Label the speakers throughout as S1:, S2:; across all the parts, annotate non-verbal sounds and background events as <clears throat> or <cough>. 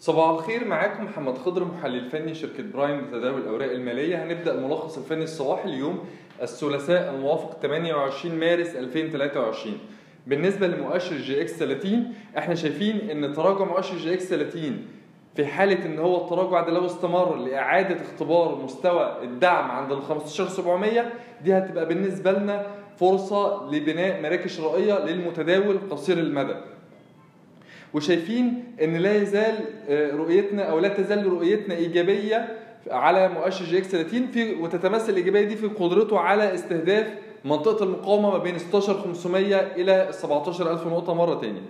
S1: صباح الخير معاكم محمد خضر محلل فني شركة برايم لتداول الأوراق المالية. هنبدأ الملخص الفني الصباحي اليوم الثلاثاء الموافق 28 مارس 2023 بالنسبة لمؤشر EGX 30 إحنا شايفين إن تراجع مؤشر EGX 30 في حالة إن هو التراجع ده لو استمر لإعادة اختبار مستوى الدعم عند ال 15700 دي هتبقى بالنسبة لنا فرصة لبناء مراكز شرائية للمتداول قصير المدى. وشايفين إن لا يزال رؤيتنا أو لا تزال رؤيتنا إيجابية على مؤشر EGX 30 في وتتمثل الإيجابية دي في قدرته على استهداف منطقة المقاومة ما بين 16500 إلى 17000 نقطة مرة تاني.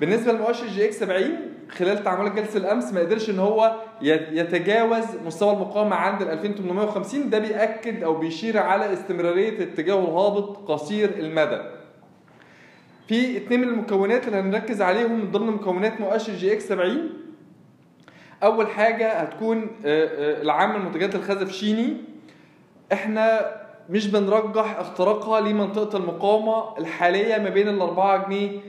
S1: بالنسبة لمؤشر EGX 70 خلال تعاملات جلسه الأمس ما قدرش إن هو يتجاوز مستوى المقاومة عند ال 2850 ده بيأكد أو بيشير على استمرارية الاتجاه الهابط قصير المدى. في اتنين من المكونات اللي هنركز عليهم من ضمن مكونات مؤشر EGX 70 أول حاجة هتكون العامة لمنتجات الخزف والصيني. إحنا مش بنرجح اختراقها لمنطقة المقاومة الحالية ما بين ال 4 جنيه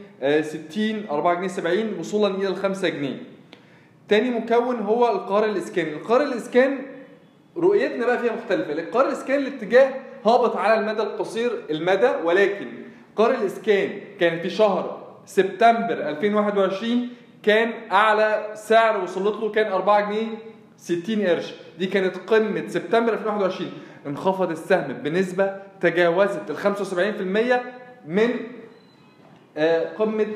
S1: 60 4 جنيه 70 وصولا إلى ال 5 جنيه. تاني مكون هو القرار الإسكاني. القرار الإسكان رؤيتنا بقى فيها مختلفة. القرار الاسكان الاتجاه هابط على المدى القصير المدى ولكن قرار الإسكان كان في شهر سبتمبر 2021 كان أعلى سعر وصلت له كان 4 جنيه 60 قرش. دي كانت قمة سبتمبر 2021 انخفض السهم بنسبة تجاوزت ال 75% من قمة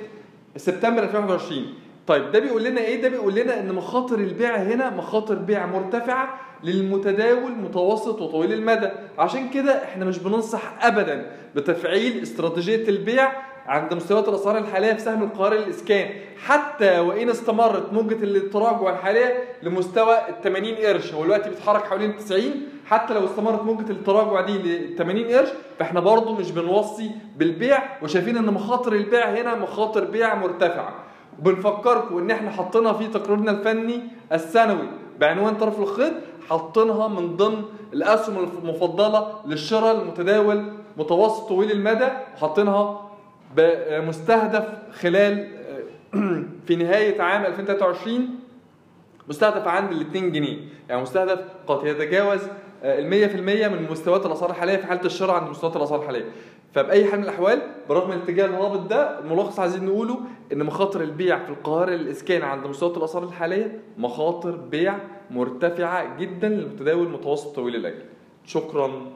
S1: سبتمبر 2021 طيب ده بيقول لنا إيه؟ ده بيقول لنا إن مخاطر البيع هنا مخاطر بيع مرتفعة للمتداول متوسط وطويل المدى. عشان كده إحنا مش بننصح ابدا بتفعيل استراتيجية البيع عند مستويات الأسعار الحالية في سهم القرار الاسكان حتى وإن استمرت موجة التراجع الحالية لمستوى ال 80 قرش هو دلوقتي بيتحرك حوالين 90 حتى لو استمرت موجة التراجع دي ل 80 قرش فإحنا برضو مش بنوصي بالبيع وشايفين إن مخاطر البيع هنا مخاطر بيع مرتفعة. وبنفكركم إن إحنا حاطينها في تقريرنا الفني السنوي بعنوان طرف الخيط حاطينها من ضمن الأسهم المفضلة للشراء المتداول متوسط طويل المدى وحاطينها مستهدف خلال <clears throat> في نهاية عام 2023 مستهدف عند ال 2 جنيه. يعني مستهدف قد يتجاوز ال 100% من مستويات الأسعار الحالية في حالة الشراء عند مستويات الأسعار الحالية. فبأي حال من الأحوال برغم الاتجاه الهابط ده الملخص عايزين نقوله إن مخاطر البيع في القاهرة الاسكان عند مستويات الأسعار الحالية مخاطر بيع مرتفعة جدا للمتداول المتوسط طويل الأجل. شكرا.